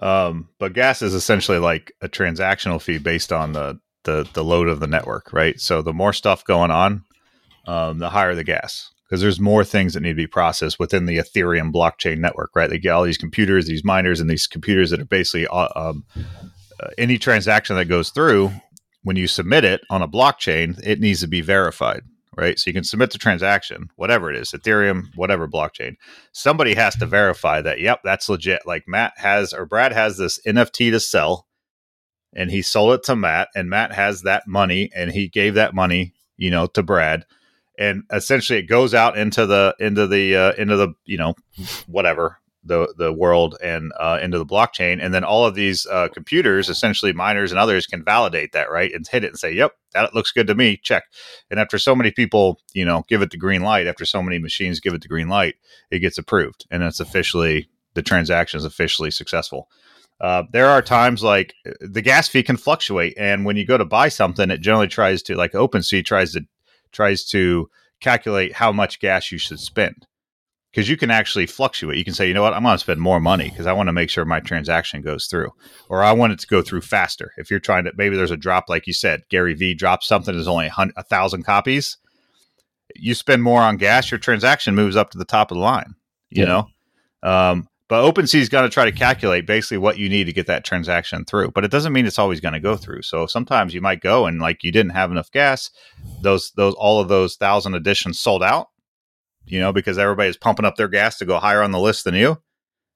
Um, but gas is essentially like a transactional fee based on the, the the load of the network, right? So the more stuff going on, um, the higher the gas because there's more things that need to be processed within the Ethereum blockchain network, right? They get all these computers, these miners, and these computers that are basically uh, um, uh, any transaction that goes through when you submit it on a blockchain, it needs to be verified, right? So you can submit the transaction, whatever it is, Ethereum, whatever blockchain. Somebody has to verify that, yep, that's legit. Like Matt has or Brad has this NFT to sell and he sold it to Matt and Matt has that money and he gave that money, you know, to Brad. And essentially it goes out into the into the uh, into the, you know, whatever the the world and uh, into the blockchain, and then all of these uh, computers, essentially miners and others, can validate that right and hit it and say, "Yep, that looks good to me." Check. And after so many people, you know, give it the green light, after so many machines give it the green light, it gets approved, and it's officially the transaction is officially successful. Uh, there are times like the gas fee can fluctuate, and when you go to buy something, it generally tries to like OpenSea tries to tries to calculate how much gas you should spend because you can actually fluctuate. You can say, you know what, I'm going to spend more money because I want to make sure my transaction goes through, or I want it to go through faster. If you're trying to, maybe there's a drop, like you said, Gary Vee drops something that's only a thousand copies. You spend more on gas, your transaction moves up to the top of the line. You Yeah. know, um, but OpenSea is going to try to calculate basically what you need to get that transaction through. But it doesn't mean it's always going to go through. So sometimes you might go and like you didn't have enough gas. Those those all of those thousand editions sold out you know, because everybody's pumping up their gas to go higher on the list than you,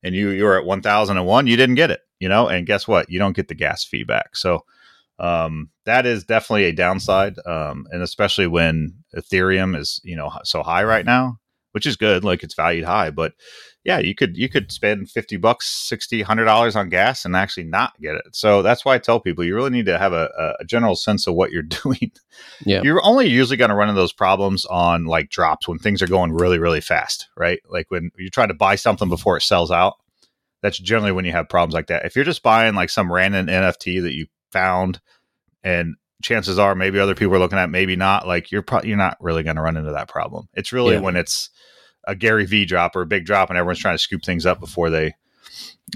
and you you're at one thousand and one, you didn't get it, you know, and guess what? You don't get the gas feedback. So um, that is definitely a downside, um, and especially when Ethereum is you know so high right now, which is good, like it's valued high, but yeah, you could you could spend fifty bucks, sixty, hundred dollars on gas and actually not get it. So that's why I tell people you really need to have a, a general sense of what you're doing. Yeah. You're only usually going to run into those problems on like drops when things are going really, really fast, right? Like when you're trying to buy something before it sells out. That's generally when you have problems like that. If you're just buying like some random NFT that you found, and chances are maybe other people are looking at, maybe not, like you're pro- you're not really going to run into that problem. It's really Yeah. when it's a Gary Vee drop or a big drop, and everyone's trying to scoop things up before they,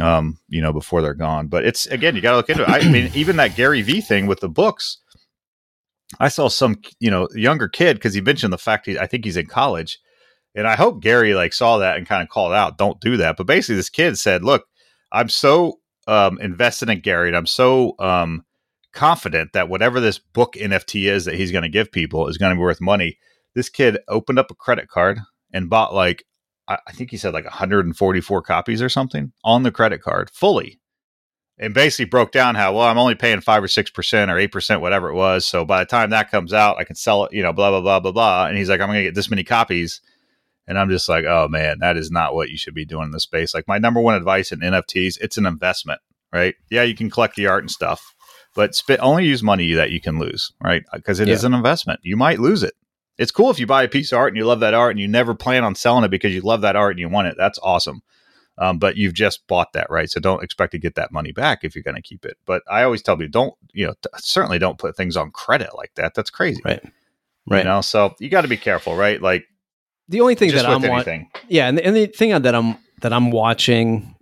um, you know, before they're gone. But it's again, you got to look into it. I mean, even that Gary Vee thing with the books. I saw some, you know, younger kid because he mentioned the fact he, I think he's in college, and I hope Gary like saw that and kind of called out, "Don't do that." But basically, this kid said, "Look, I'm so um, invested in Gary, and I'm so um, confident that whatever this book NFT is that he's going to give people is going to be worth money." This kid opened up a credit card and bought like I think he said like 144 copies or something on the credit card fully and basically broke down how well I'm only paying five or six percent or eight percent, whatever it was. So by the time that comes out, I can sell it, you know, blah blah blah blah blah. And he's like, I'm gonna get this many copies, and I'm just like, oh man, that is not what you should be doing in this space. Like my number one advice in NFTs, it's an investment, right? Yeah, you can collect the art and stuff, but spit only use money that you can lose, right? Because it is Yeah. an investment. You might lose it. It's cool if you buy a piece of art and you love that art and you never plan on selling it because you love that art and you want it. That's awesome. Um, but you've just bought that, right? So don't expect to get that money back if you're going to keep it. But I always tell people, don't, you know, t- certainly don't put things on credit like that. That's crazy. Right. You Right. know, so you got to be careful, right? Like The only thing that I'm wa- anything. yeah, and the, and the thing that I'm that I'm watching,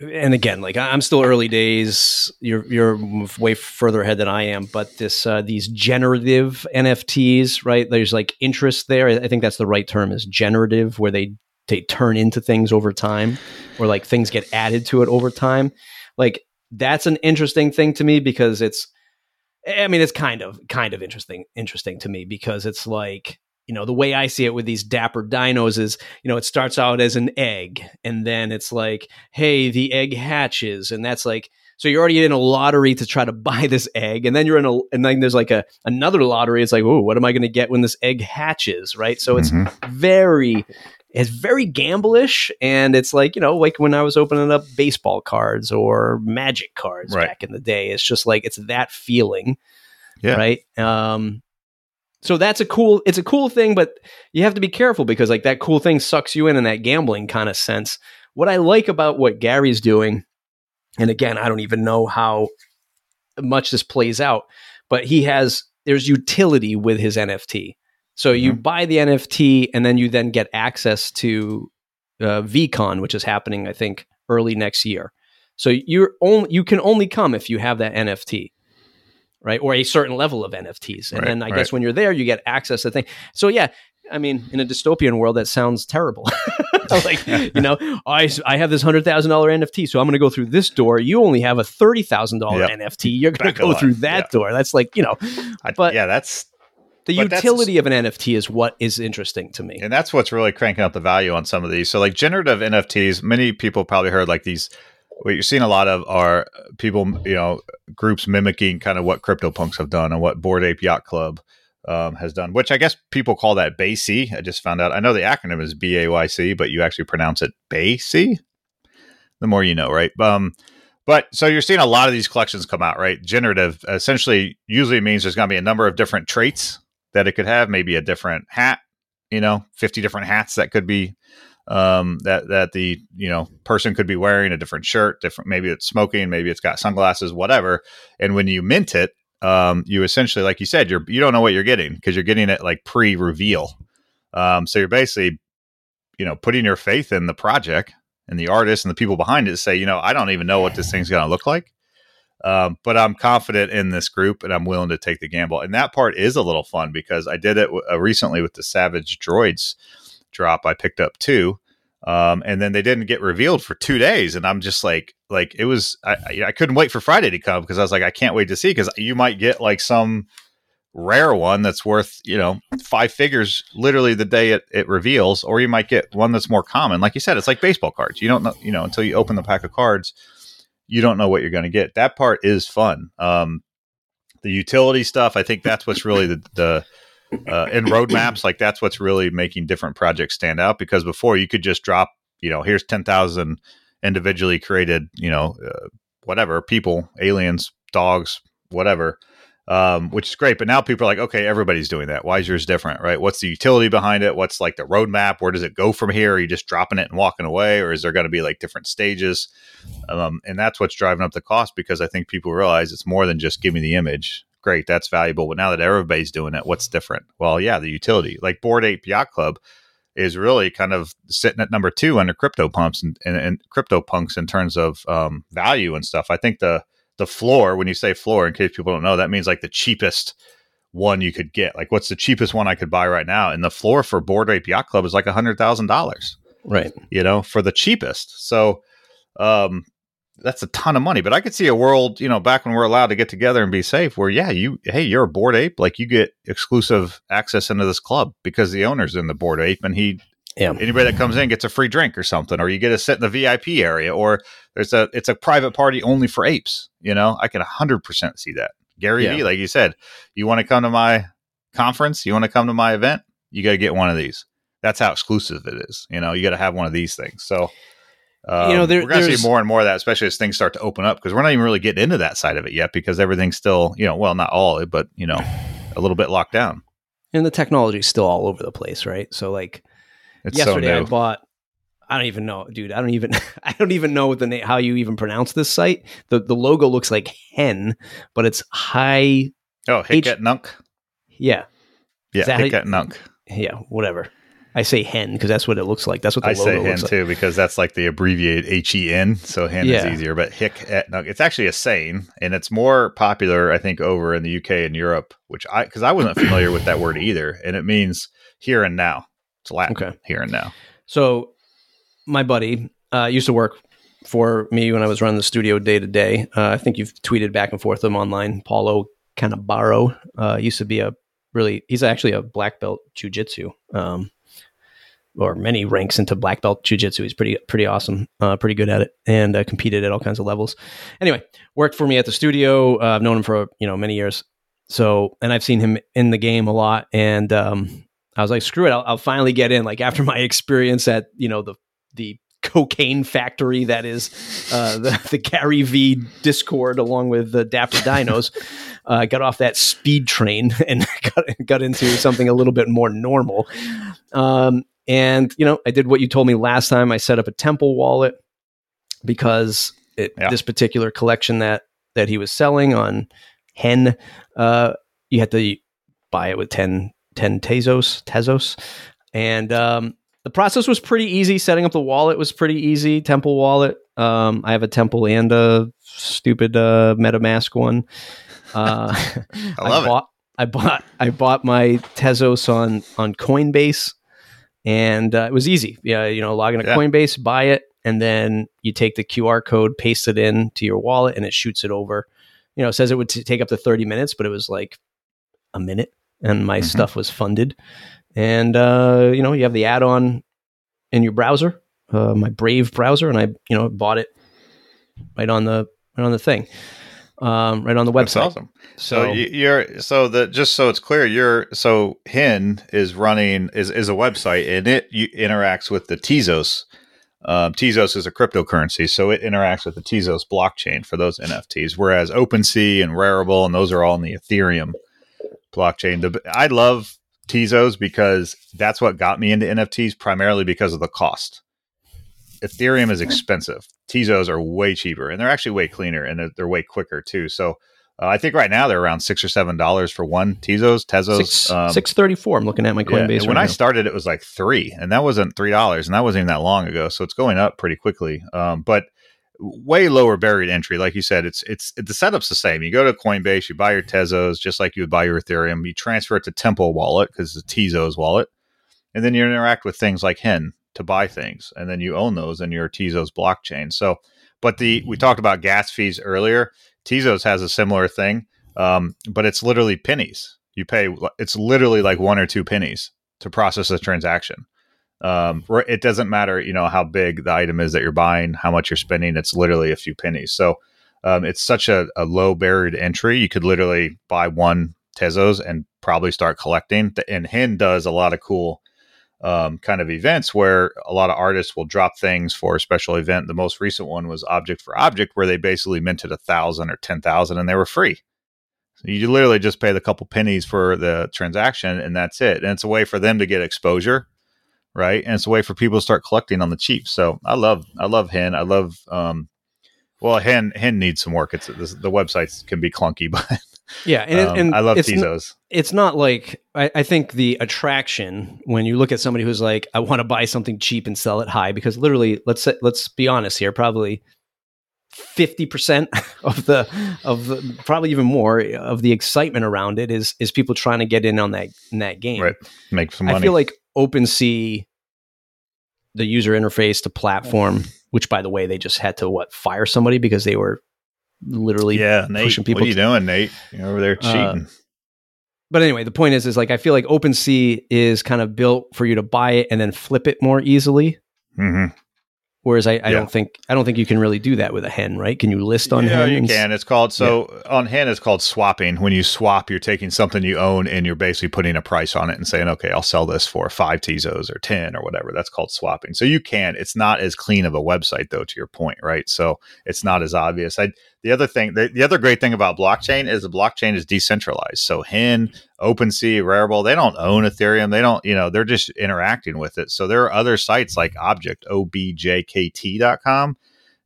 and again, like I'm still early days. You're you're way further ahead than I am, but this uh, these generative NFTs, right? There's like interest there. I think that's the right term is generative, where they they turn into things over time, or like things get added to it over time. Like that's an interesting thing to me because it's I mean, it's kind of kind of interesting interesting to me because it's like you know the way I see it with these dapper dinos is you know it starts out as an egg and then it's like hey the egg hatches and that's like so you're already in a lottery to try to buy this egg and then you're in a and then there's like a another lottery it's like oh what am I going to get when this egg hatches right so it's Mhm. very it's very gamblish and it's like you know like when i was opening up baseball cards or magic cards Right. back in the day it's just like it's that feeling Yeah. right um so that's a cool it's a cool thing but you have to be careful because like that cool thing sucks you in in that gambling kind of sense. What i like about what gary's doing and again i don't even know how much this plays out but he has there's utility with his nft so you Mhm. buy the nft and then you then get access to uh, VeeCon which is happening i think early next year. So you're only you can only come if you have that nft right or a certain level of nfts and Right, then i right. guess when you're there you get access to things so yeah i mean in a dystopian world that sounds terrible like you know I, I have this $100000 nft so i'm going to go through this door you only have a $30000 Yep. nft you're going to go through that Yep. door that's like you know I, But- yeah, that's the utility of an nft is what is interesting to me and that's what's really cranking up the value on some of these. So, like generative NFTs, many people probably heard like these. What you're seeing a lot of are people, you know, groups mimicking kind of what CryptoPunks have done and what Bored Ape Yacht Club um, has done, which I guess people call that BAYC. I just found out. I know the acronym is B A Y C, but you actually pronounce it BAYC. The more you know, right? Um, but so you're seeing a lot of these collections come out, right? Generative essentially usually means there's going to be a number of different traits that it could have, maybe a different hat, you know, 50 different hats that could be um that that the you know person could be wearing a different shirt different maybe it's smoking maybe it's got sunglasses whatever. And when you mint it um you essentially like you said you're you don't know what you're getting because you're getting it like pre-reveal. Um so you're basically you know putting your faith in the project and the artist and the people behind it to say you know i don't even know what this thing's going to look like. Um, but I'm confident in this group and I'm willing to take the gamble. And that part is a little fun because I did it w- uh, recently with the Savage Droids drop. I picked up two, um, and then they didn't get revealed for two days. And I'm just like, like it was. I, I, couldn't wait for Friday to come because I was like, I can't wait to see because you might get like some rare one that's worth you know five figures literally the day it, it reveals or you might get one that's more common like you said it's like baseball cards you don't know you know until you open the pack of cards you don't know what you're going to get. That part is fun. Um, the utility stuff, I think that's what's really the, the uh, in roadmaps, like that's what's really making different projects stand out because before you could just drop, you know, here's 10,000 individually created, you know, uh, whatever people, aliens, dogs, whatever. Um, which is great, but now people are like, okay, everybody's doing that. Why is yours different, right? What's the utility behind it? What's like the roadmap? Where does it go from here? Are you just dropping it and walking away, or is there going to be like different stages? Um, and that's what's driving up the cost because I think people realize it's more than just give me the image. Great, that's valuable. But now that everybody's doing it, what's different? Well, yeah, the utility. Like Bored Ape Yacht Club is really kind of sitting at number two under crypto pumps and, and, and crypto punks in terms of um, value and stuff. I think the the floor, when you say floor, in case people don't know, that means like the cheapest one you could get. Like, what's the cheapest one I could buy right now? And the floor for Bored Ape Yacht Club is like a hundred thousand dollars right you know, for the cheapest. So um that's a ton of money. But I could see a world, you know, back when we're allowed to get together and be safe, where yeah, you hey, you're a bored ape, like you get exclusive access into this club because the owner's in the bored ape and he yeah anybody that comes in gets a free drink or something, or you get to sit in the VIP area, or there's a it's a private party only for apes. You know, I can hundred percent see that. Gary Yeah. Vee, like you said, you want to come to my conference, you want to come to my event, you got to get one of these. That's how exclusive it is. You know, you got to have one of these things. So, um, You know, there- we're going to see more and more of that, especially as things start to open up, because we're not even really getting into that side of it yet, because everything's still, you know, well, not all, but you know, a little bit locked down. and the technology's still all over the place right so like It's yesterday so I bought. I don't even know, dude. I don't even. I don't even know what the name, how you even pronounce this site. the The logo looks like hen, but it's high. oh, H- Hic et Nunc. Yeah, Yeah, Is that how you- Hic et Nunc. yeah, whatever. I say hen because that's what it looks like. That's what the I logo say hen looks like. too because that's like the abbreviated H E N, so hen Yeah. is easier. But hic et it's actually a saying, and it's more popular, I think, over in the UK and Europe. Which I because I wasn't familiar with that word either, and it means here and now. It's Latin, Okay. here and now. So, my buddy uh, used to work for me when I was running the studio day to day. Uh, I think you've tweeted back and forth with him online. Paulo Canabaro uh, used to be a really. He's actually a black belt jujitsu, um, or many ranks into black belt jujitsu. He's pretty pretty awesome, uh, pretty good at it, and uh, competed at all kinds of levels. Anyway, worked for me at the studio. Uh, I've known him for you know many years. So, and I've seen him in the game a lot, and um, I was like, screw it, I'll, I'll finally get in. Like after my experience at you know the the cocaine factory that is uh, the, the Gary Vee Discord, along with the Dapper Dinos. Uh, got off that speed train and got, got into something a little bit more normal. Um, and you know, I did what you told me last time. I set up a Temple wallet because it, yeah. this particular collection that that he was selling on Hen, uh, you had to buy it with 10, 10 Tezos, Tezos, and um, the process was pretty easy. Setting up the wallet was pretty easy. Temple wallet. Um, I have a Temple and a stupid uh, MetaMask one. Uh, I love I bought, it. I bought I bought my Tezos on on Coinbase, and uh, it was easy. Yeah, you know, log into yeah. Coinbase, buy it, and then you take the QR code, paste it in to your wallet, and it shoots it over. You know, it says it would t- take up to thirty minutes, but it was like a minute, and my mm-hmm. stuff was funded and uh, you know you have the add-on in your browser, uh, my Brave browser, and I you know bought it right on the right on the thing, um, right on the website. That's awesome. So, so you're so the just so it's clear, you're so Hen is running is is a website and it you, interacts with the Tezos. Um, Tezos is a cryptocurrency, so it interacts with the Tezos blockchain for those NFTs. Whereas OpenSea and Rarible and those are all in the Ethereum blockchain. The, I love Tezos because that's what got me into NFTs primarily because of the cost. Ethereum is expensive. Tezos are way cheaper and they're actually way cleaner and they're, they're way quicker too. So uh, I think right now they're around six or seven dollars for one Tezos. Tezos six, um, six thirty four. I'm looking at my Coinbase. Yeah, right when now. I started, it was like three, and that wasn't three dollars, and that wasn't even that long ago. So it's going up pretty quickly. Um, but way lower buried entry. Like you said, it's it's the setup's the same. You go to Coinbase, you buy your Tezos just like you would buy your Ethereum. You transfer it to Temple Wallet because it's a Tezos wallet, and then you interact with things like Hen to buy things, and then you own those in your Tezos blockchain. So, but the we talked about gas fees earlier. Tezos has a similar thing, um, but it's literally pennies. You pay. It's literally like one or two pennies to process a transaction um, it doesn't matter, you know, how big the item is that you're buying, how much you're spending. It's literally a few pennies. So um, it's such a, a, low barrier to entry. You could literally buy one Tezos and probably start collecting. And Hen does a lot of cool um, kind of events where a lot of artists will drop things for a special event. The most recent one was Object for Object, where they basically minted a thousand or ten thousand, and they were free. So you literally just pay the couple pennies for the transaction, and that's it. And it's a way for them to get exposure right? And it's a way for people to start collecting on the cheap. So I love, I love Hen. I love, um, well, Hen Hen needs some work. It's the websites can be clunky, but yeah, and, um, and I love it's Tezos. N- it's not like I, I, think the attraction when you look at somebody who's like, I want to buy something cheap and sell it high, because literally, let's say, let's be honest here, probably fifty percent of the of the probably even more of the excitement around it is is people trying to get in on that in that game, right? Make some money. I feel like OpenSea, the user interface to platform, which by the way, they just had to what fire somebody because they were literally yeah, Nate, pushing people. What are you doing, Nate? You're over there uh, cheating. Uh, but anyway, the point is, is like I feel like OpenSea is kind of built for you to buy it and then flip it more easily. Mm-hmm. Whereas I, I yeah. don't think I don't think you can really do that with a hen, right? Can you list on yeah, hen? you can. It's called so yeah. on hen it's called swapping. When you swap, you're taking something you own and you're basically putting a price on it and saying, okay, I'll sell this for five Tezos or ten or whatever. That's called swapping. So you can. It's not as clean of a website though, to your point, right? So it's not as obvious. I the other thing, the, the other great thing about blockchain is the blockchain is decentralized. So Hen, OpenSea, Rarible, they don't own Ethereum. They don't, you know, they're just interacting with it. So there are other sites like Objkt, objkt.com.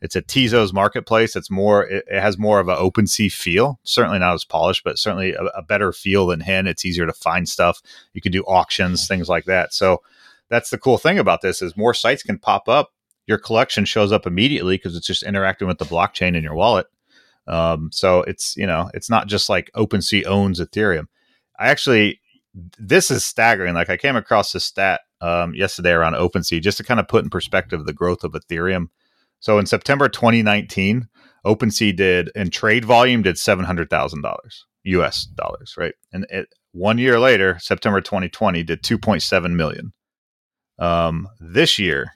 It's a Tezos marketplace. It's more, it, it has more of an OpenSea feel. Certainly not as polished, but certainly a, a better feel than Hen. It's easier to find stuff. You can do auctions, things like that. So that's the cool thing about this is more sites can pop up your collection shows up immediately because it's just interacting with the blockchain in your wallet um, so it's you know it's not just like OpenSea owns Ethereum. I actually this is staggering. Like I came across this stat um, yesterday around OpenSea just to kind of put in perspective the growth of Ethereum. So in September 2019, OpenSea did in trade volume did seven hundred thousand dollars U.S. dollars, right? And it, one year later, September 2020, did 2.7 million. Um, this year,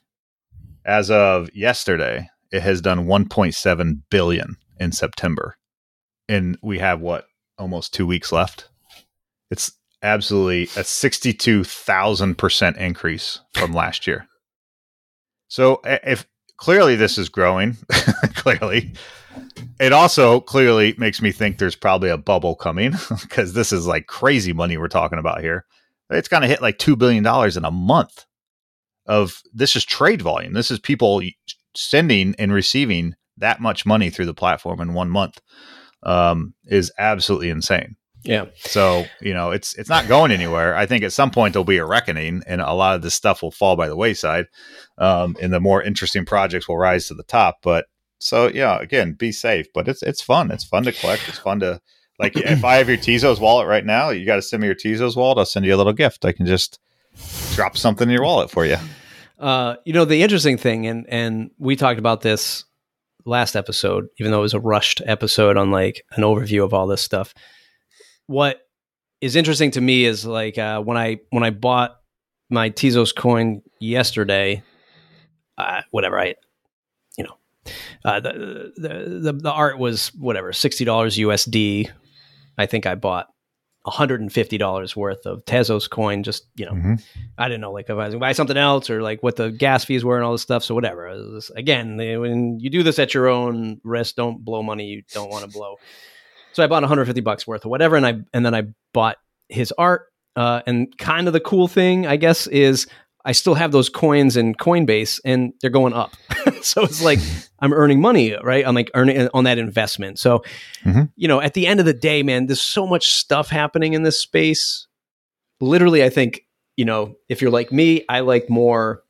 as of yesterday, it has done 1.7 billion in September. And we have what, almost two weeks left? It's absolutely a 62,000% increase from last year. So if clearly this is growing. clearly, it also clearly makes me think there's probably a bubble coming because this is like crazy money we're talking about here. It's going to hit like two billion dollars in a month. Of this is trade volume. This is people sending and receiving that much money through the platform in one month. Um, is absolutely insane. Yeah. So, you know, it's it's not going anywhere. I think at some point there'll be a reckoning and a lot of this stuff will fall by the wayside. Um, and the more interesting projects will rise to the top. But so yeah, again, be safe. But it's it's fun. It's fun to collect. It's fun to like if I have your Tezos wallet right now, you gotta send me your Tezos wallet, I'll send you a little gift. I can just drop something in your wallet for you. Uh, you know, the interesting thing, and and we talked about this last episode, even though it was a rushed episode on like an overview of all this stuff what is interesting to me is like uh, when I when I bought my Tezos coin yesterday, uh, whatever I, you know, uh, the, the, the the art was whatever sixty dollars USD. I think I bought hundred and fifty dollars worth of Tezos coin. Just you know, mm-hmm. I didn't know like if I was going to buy something else or like what the gas fees were and all this stuff. So whatever. Again, when you do this at your own risk, don't blow money you don't want to blow. So I bought 150 bucks worth of whatever, and I and then I bought his art. Uh, and kind of the cool thing, I guess, is I still have those coins in Coinbase, and they're going up. so it's like I'm earning money, right? I'm like earning on that investment. So, mm-hmm. you know, at the end of the day, man, there's so much stuff happening in this space. Literally, I think you know, if you're like me, I like more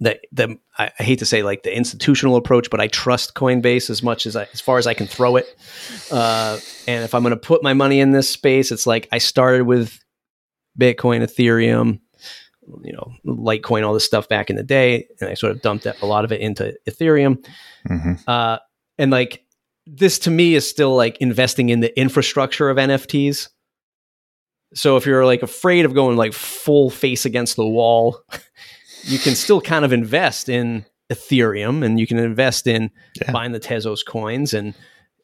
the the I hate to say like the institutional approach, but I trust Coinbase as much as I, as far as I can throw it. Uh, and if I'm going to put my money in this space, it's like I started with Bitcoin, Ethereum, you know, Litecoin, all this stuff back in the day, and I sort of dumped a lot of it into Ethereum. Mm-hmm. Uh, and like this to me is still like investing in the infrastructure of NFTs. So if you're like afraid of going like full face against the wall you can still kind of invest in Ethereum and you can invest in yeah. buying the Tezos coins and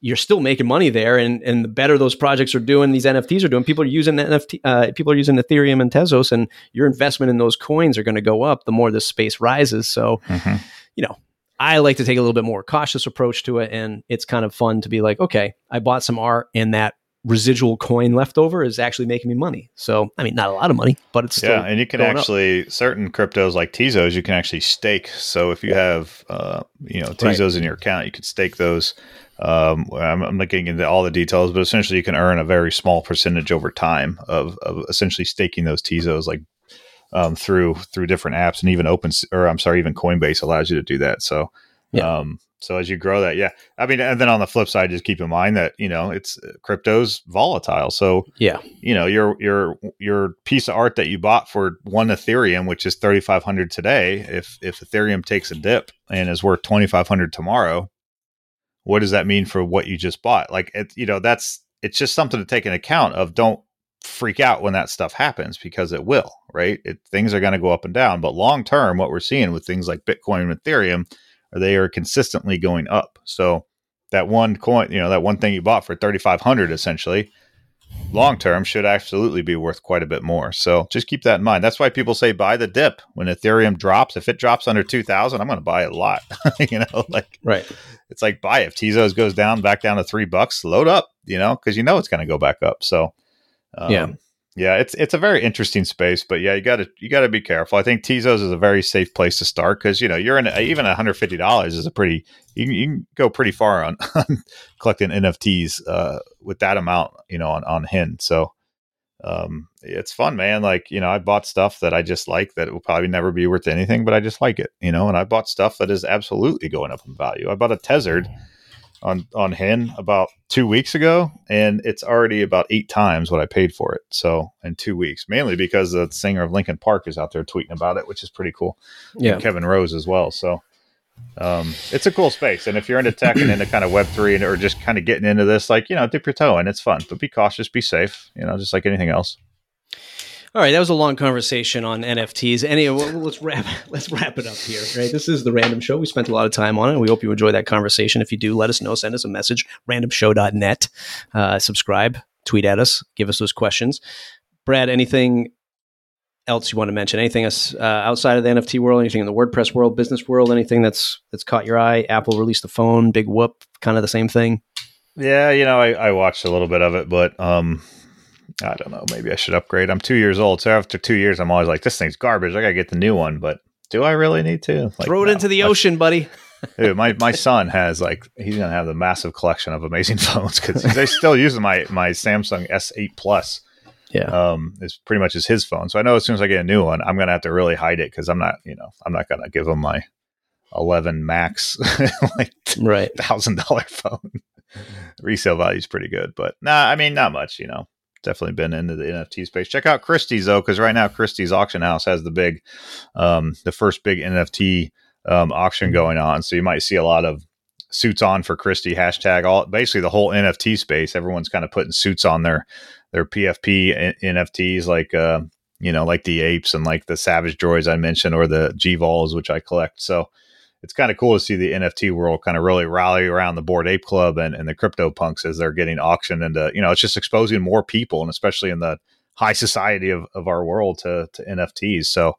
you're still making money there. And, and the better those projects are doing, these NFTs are doing, people are using NFT, uh, people are using Ethereum and Tezos and your investment in those coins are going to go up the more this space rises. So, mm-hmm. you know, I like to take a little bit more cautious approach to it. And it's kind of fun to be like, okay, I bought some art and that residual coin left over is actually making me money. So, I mean, not a lot of money, but it's yeah. And you can actually up. certain cryptos like Tezos, you can actually stake. So if you have uh, you know Tezos right. in your account, you can stake those. Um, I'm, I'm, not getting into all the details, but essentially you can earn a very small percentage over time of, of essentially staking those Tezos, like um, through through different apps and even open or I'm sorry, even Coinbase allows you to do that. So. Yeah. Um, so as you grow that, yeah, I mean, and then on the flip side, just keep in mind that you know it's uh, crypto's volatile. So yeah, you know your your your piece of art that you bought for one Ethereum, which is thirty five hundred today, if if Ethereum takes a dip and is worth twenty five hundred tomorrow, what does that mean for what you just bought? Like it, you know, that's it's just something to take an account of. Don't freak out when that stuff happens because it will, right? It, things are going to go up and down, but long term, what we're seeing with things like Bitcoin and Ethereum they are consistently going up. So that one coin, you know, that one thing you bought for 3500 essentially, long term should absolutely be worth quite a bit more. So just keep that in mind. That's why people say buy the dip when Ethereum drops. If it drops under 2000, I'm going to buy a lot. you know, like right. It's like buy if Tezos goes down back down to 3 bucks, load up, you know, cuz you know it's going to go back up. So um, yeah yeah, it's it's a very interesting space, but yeah, you got to you got to be careful. I think Tezos is a very safe place to start because you know you're in a, even one hundred fifty dollars is a pretty you can, you can, go pretty far on, on collecting NFTs uh, with that amount, you know, on on Hen. So um, it's fun, man. Like you know, I bought stuff that I just like that will probably never be worth anything, but I just like it, you know. And I bought stuff that is absolutely going up in value. I bought a Tezzard on on Hen about two weeks ago, and it's already about eight times what I paid for it. So in two weeks, mainly because the singer of Linkin Park is out there tweeting about it, which is pretty cool. Yeah, and Kevin Rose as well. So um, it's a cool space, and if you're into tech and into kind of Web three and or just kind of getting into this, like you know, dip your toe in. It's fun, but be cautious, be safe. You know, just like anything else. All right, that was a long conversation on NFTs. Anyway, let's wrap let's wrap it up here. Right, this is the Random Show. We spent a lot of time on it. We hope you enjoy that conversation. If you do, let us know. Send us a message. Randomshow.net. Uh, subscribe. Tweet at us. Give us those questions. Brad, anything else you want to mention? Anything else, uh, outside of the NFT world? Anything in the WordPress world, business world? Anything that's that's caught your eye? Apple released the phone, big whoop, kind of the same thing. Yeah, you know, I, I watched a little bit of it, but um, I don't know. Maybe I should upgrade. I'm two years old, so after two years, I'm always like, this thing's garbage. I gotta get the new one. But do I really need to? Like, Throw it no. into the ocean, buddy. Dude, my my son has like he's gonna have the massive collection of amazing phones because they still using my my Samsung S8 Plus. Yeah. Um, it's pretty much is his phone. So I know as soon as I get a new one, I'm gonna have to really hide it because I'm not, you know, I'm not gonna give him my 11 Max like Right. thousand dollar phone. Resale value is pretty good, but nah, I mean not much. You know, definitely been into the NFT space. Check out Christie's though, because right now Christie's auction house has the big, um, the first big NFT um, auction going on. So you might see a lot of suits on for Christie hashtag. All basically the whole NFT space. Everyone's kind of putting suits on their their PFP N- NFTs, like uh, you know, like the apes and like the Savage Droids I mentioned, or the G Vols, which I collect. So it's kind of cool to see the NFT world kind of really rally around the Bored Ape Club and, and the crypto punks as they're getting auctioned into, you know, it's just exposing more people and especially in the high society of, of our world to, to NFTs. So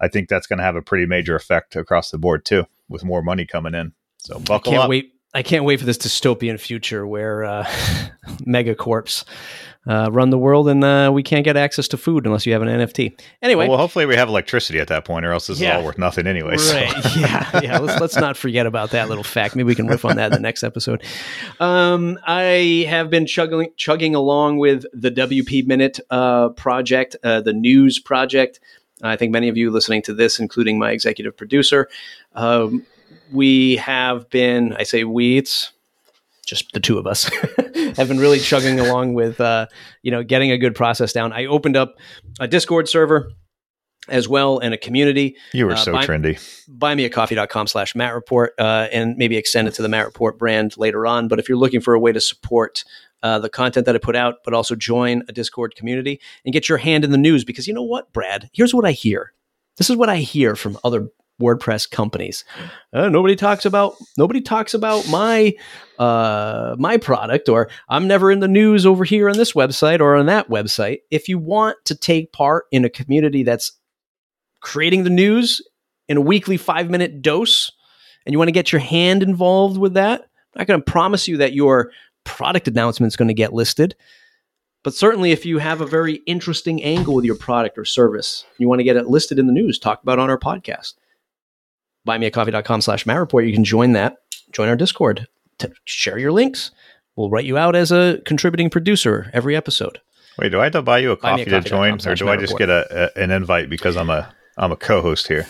I think that's going to have a pretty major effect across the board too, with more money coming in. So buckle can't up. wait. I can't wait for this dystopian future where uh, megacorps uh, run the world and uh, we can't get access to food unless you have an NFT. Anyway, Well, hopefully we have electricity at that point, or else this Yeah. is all worth nothing anyway. so. Yeah. Yeah. Let's, let's not forget about that little fact. Maybe we can riff on that in the next episode. Um, I have been chugging, chugging along with the WP Minute uh, project, uh, the news project. I think many of you listening to this, including my executive producer, um, we have been, I say we, it's just the two of us, have been really chugging along with, uh, you know, getting a good process down. I opened up a Discord server as well and a community You were Uh, so by- trendy. buymeacoffee.com slash Matt Report uh, and maybe extend it to the Matt Report brand later on. But if you're looking for a way to support uh, the content that I put out, but also join a Discord community and get your hand in the news, because you know what, Brad? Here's what I hear. This is what I hear from other WordPress companies. Uh, nobody talks about nobody talks about my uh, my product, or I'm never in the news over here on this website or on that website. If you want to take part in a community that's creating the news in a weekly five minute dose and you want to get your hand involved with that, I'm not going to promise you that your product announcement is going to get listed. But certainly, if you have a very interesting angle with your product or service, you want to get it listed in the news, talk about on our podcast. Buymeacoffee.com slash Matt Report. You can join that, join our Discord, to share your links. We'll write you out as a contributing producer every episode. Wait, do I have to buy you a coffee to join, or do I just get a, a an invite because I'm a I'm a co-host here?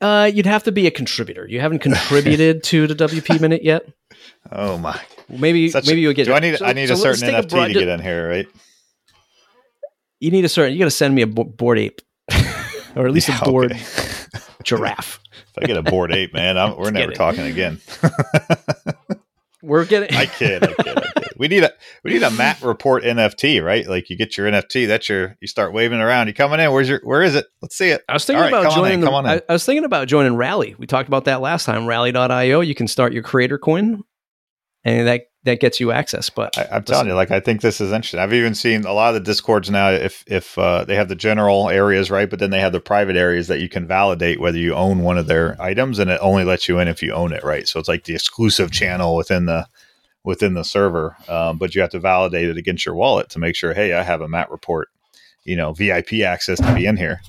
Uh, you'd have to be a contributor. You haven't contributed to the WP Minute yet. Oh my! Maybe Such- maybe you'll get. Do I need so- I need so a certain NFT broad- to get in here, right? You need a certain. You got to send me a bored ape, or at least Yeah, a board okay. giraffe. If I get a bored ape, man, I'm, we're never talking again. We're getting. I kid, I kid, I kid. We need a we need a Matt Report NFT, right? Like you get your NFT, that's your you start waving around. You coming in? Where's your where is it? Let's see it. I was thinking All right, about in, joining. the. I, I was thinking about joining Rally. We talked about that last time. Rally.io. You can start your creator coin, and that that gets you access. But I, I'm telling you, like I think this is interesting. I've even seen a lot of the discords now. If if uh, they have the general areas, right, but then they have the private areas that you can validate whether you own one of their items, and it only lets you in if you own it, right? So it's like the exclusive channel within the within the server, um, but you have to validate it against your wallet to make sure. Hey, I have a Matt report, you know, VIP access to be in here.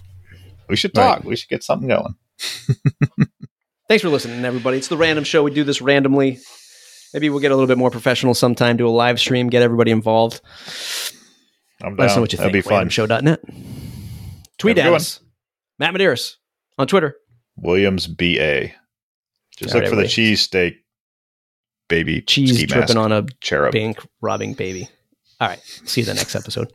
We should talk. We should get something going. thanks for listening, everybody. It's the random show. We do this randomly. Maybe we'll get a little bit more professional sometime. Do a live stream. Get everybody involved. I'm Let us know what you That'd think. be fun. Randomshow.net. Tweet at us. Matt Medeiros on Twitter. Williams BA. Just All look right, for the cheesesteak baby Cheese mask on a cherub. bank robbing baby. All right. See you the next episode.